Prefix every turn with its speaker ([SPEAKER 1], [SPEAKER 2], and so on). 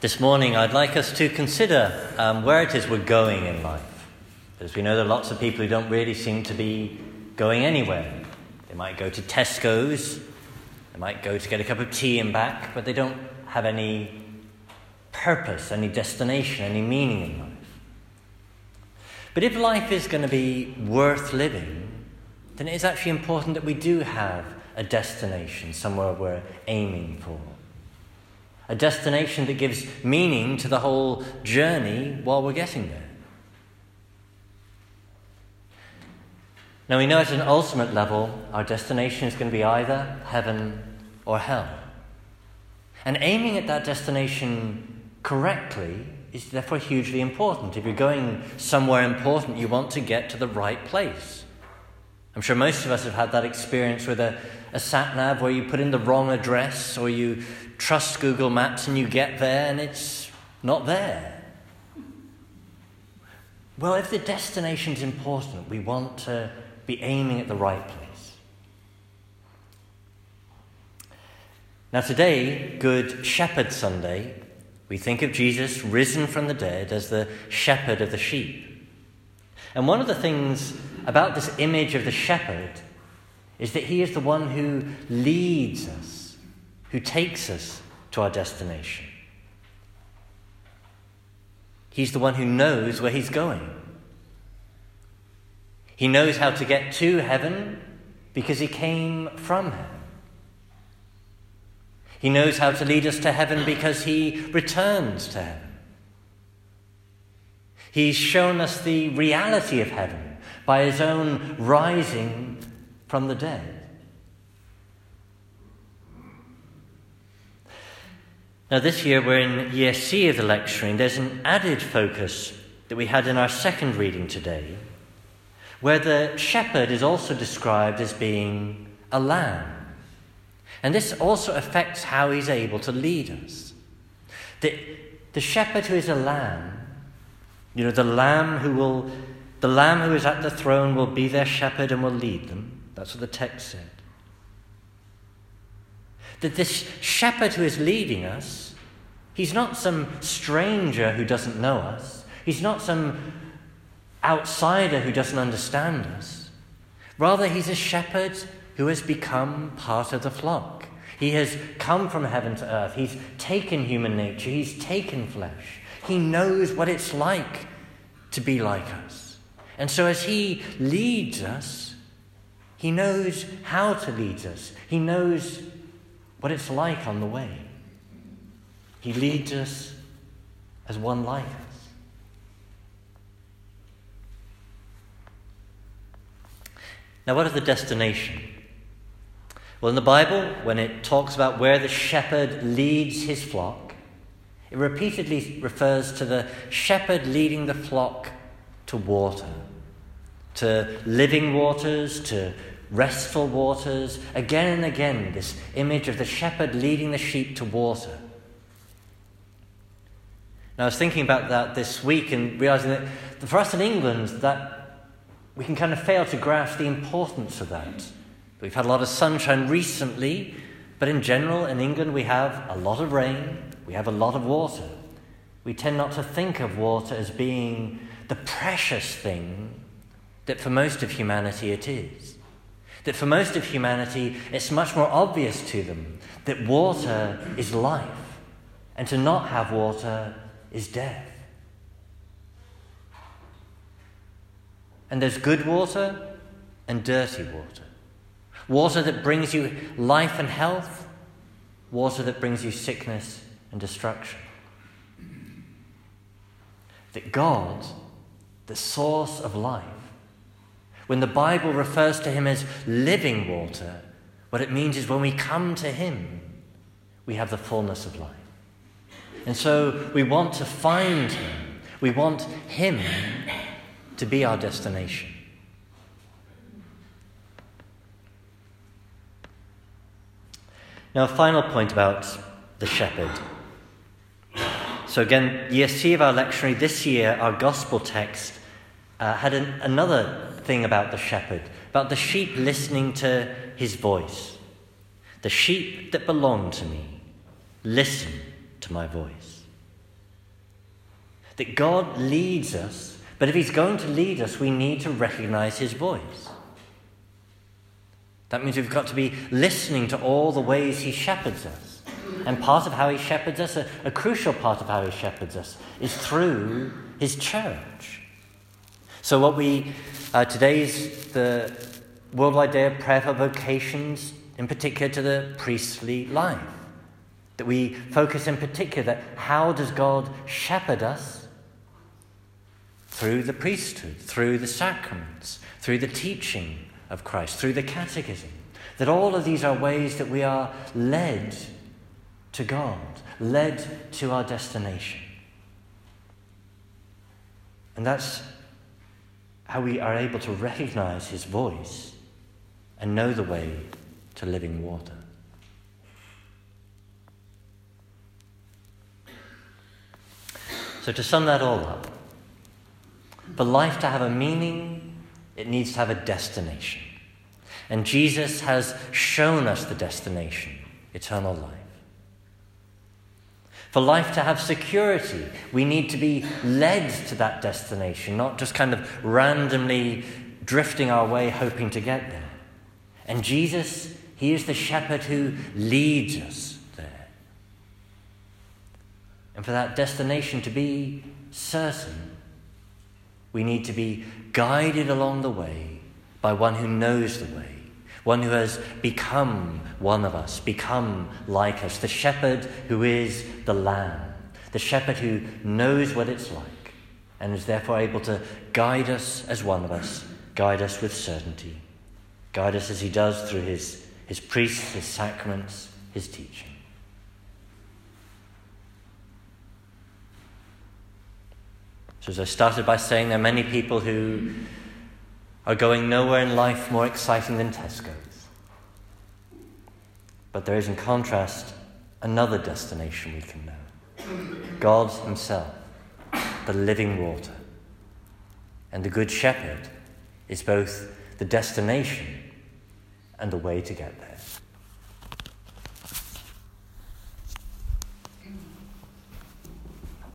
[SPEAKER 1] This morning, I'd like us to consider um, where it is we're going in life. As we know, there are lots of people who don't really seem to be going anywhere. They might go to Tesco's, they might go to get a cup of tea and back, but they don't have any purpose, any destination, any meaning in life. But if life is going to be worth living, then it is actually important that we do have a destination, somewhere we're aiming for a destination that gives meaning to the whole journey while we're getting there. Now, we know at an ultimate level, our destination is going to be either heaven or hell. And aiming at that destination correctly is therefore hugely important. If you're going somewhere important, you want to get to the right place. I'm sure most of us have had that experience with a, a sat nav where you put in the wrong address or you trust Google Maps and you get there and it's not there. Well, if the destination is important, we want to be aiming at the right place. Now, today, Good Shepherd Sunday, we think of Jesus risen from the dead as the shepherd of the sheep. And one of the things about this image of the shepherd is that he is the one who leads us, who takes us to our destination. He's the one who knows where he's going. He knows how to get to heaven because he came from heaven. He knows how to lead us to heaven because he returns to heaven. He's shown us the reality of heaven by his own rising from the dead. Now, this year we're in year C of the lectionary. There's an added focus that we had in our second reading today, where the shepherd is also described as being a lamb. And this also affects how he's able to lead us. The, the shepherd who is a lamb, you know, the lamb who will, the lamb who is at the throne will be their shepherd and will lead them. That's what the text said. That this shepherd who is leading us, he's not some stranger who doesn't know us, he's not some outsider who doesn't understand us. Rather, he's a shepherd who has become part of the flock. He has come from heaven to earth. He's taken human nature. He's taken flesh. He knows what it's like to be like us. And so, as He leads us, He knows how to lead us. He knows what it's like on the way. He leads us as one like us. Now, what is the destination? Well, in the Bible, when it talks about where the shepherd leads his flock, it repeatedly refers to the shepherd leading the flock to water, to living waters, to restful waters. Again and again, this image of the shepherd leading the sheep to water. Now, I was thinking about that this week and realizing that for us in England, that we can kind of fail to grasp the importance of that. We've had a lot of sunshine recently, but in general, in England, we have a lot of rain, we have a lot of water. We tend not to think of water as being the precious thing that for most of humanity it is. That for most of humanity, it's much more obvious to them that water is life, and to not have water is death. And there's good water and dirty water. Water that brings you life and health, water that brings you sickness and destruction. That God, the source of life, when the Bible refers to him as living water, what it means is when we come to him, we have the fullness of life. And so we want to find him. We want him to be our destination. Now, a final point about the shepherd. So, again, year C of our lectionary, this year, our gospel text uh, had an, another thing about the shepherd, about the sheep listening to his voice. The sheep that belong to me listen to my voice. that God leads us, but if He's going to lead us, we need to recognize His voice. That means we've got to be listening to all the ways He shepherds us. And part of how He shepherds us, a, a crucial part of how He shepherds us, is through His church. So, what we, uh, today's the worldwide day of prayer for vocations, in particular to the priestly life. That we focus in particular that how does God shepherd us? Through the priesthood, through the sacraments, through the teaching of Christ, through the catechism. That all of these are ways that we are led to God, led to our destination. And that's how we are able to recognize His voice and know the way to living water. So, to sum that all up, for life to have a meaning, it needs to have a destination. And Jesus has shown us the destination eternal life. For life to have security, we need to be led to that destination, not just kind of randomly drifting our way hoping to get there. And Jesus, He is the shepherd who leads us there. And for that destination to be certain, we need to be guided along the way by one who knows the way, one who has become one of us, become like us, the shepherd who is the lamb, the shepherd who knows what it's like and is therefore able to guide us as one of us, guide us with certainty, guide us as he does through his, his priests, his sacraments, his teaching. So, as I started by saying, there are many people who are going nowhere in life more exciting than Tesco's. But there is, in contrast, another destination we can know God Himself, the living water. And the Good Shepherd is both the destination and the way to get there.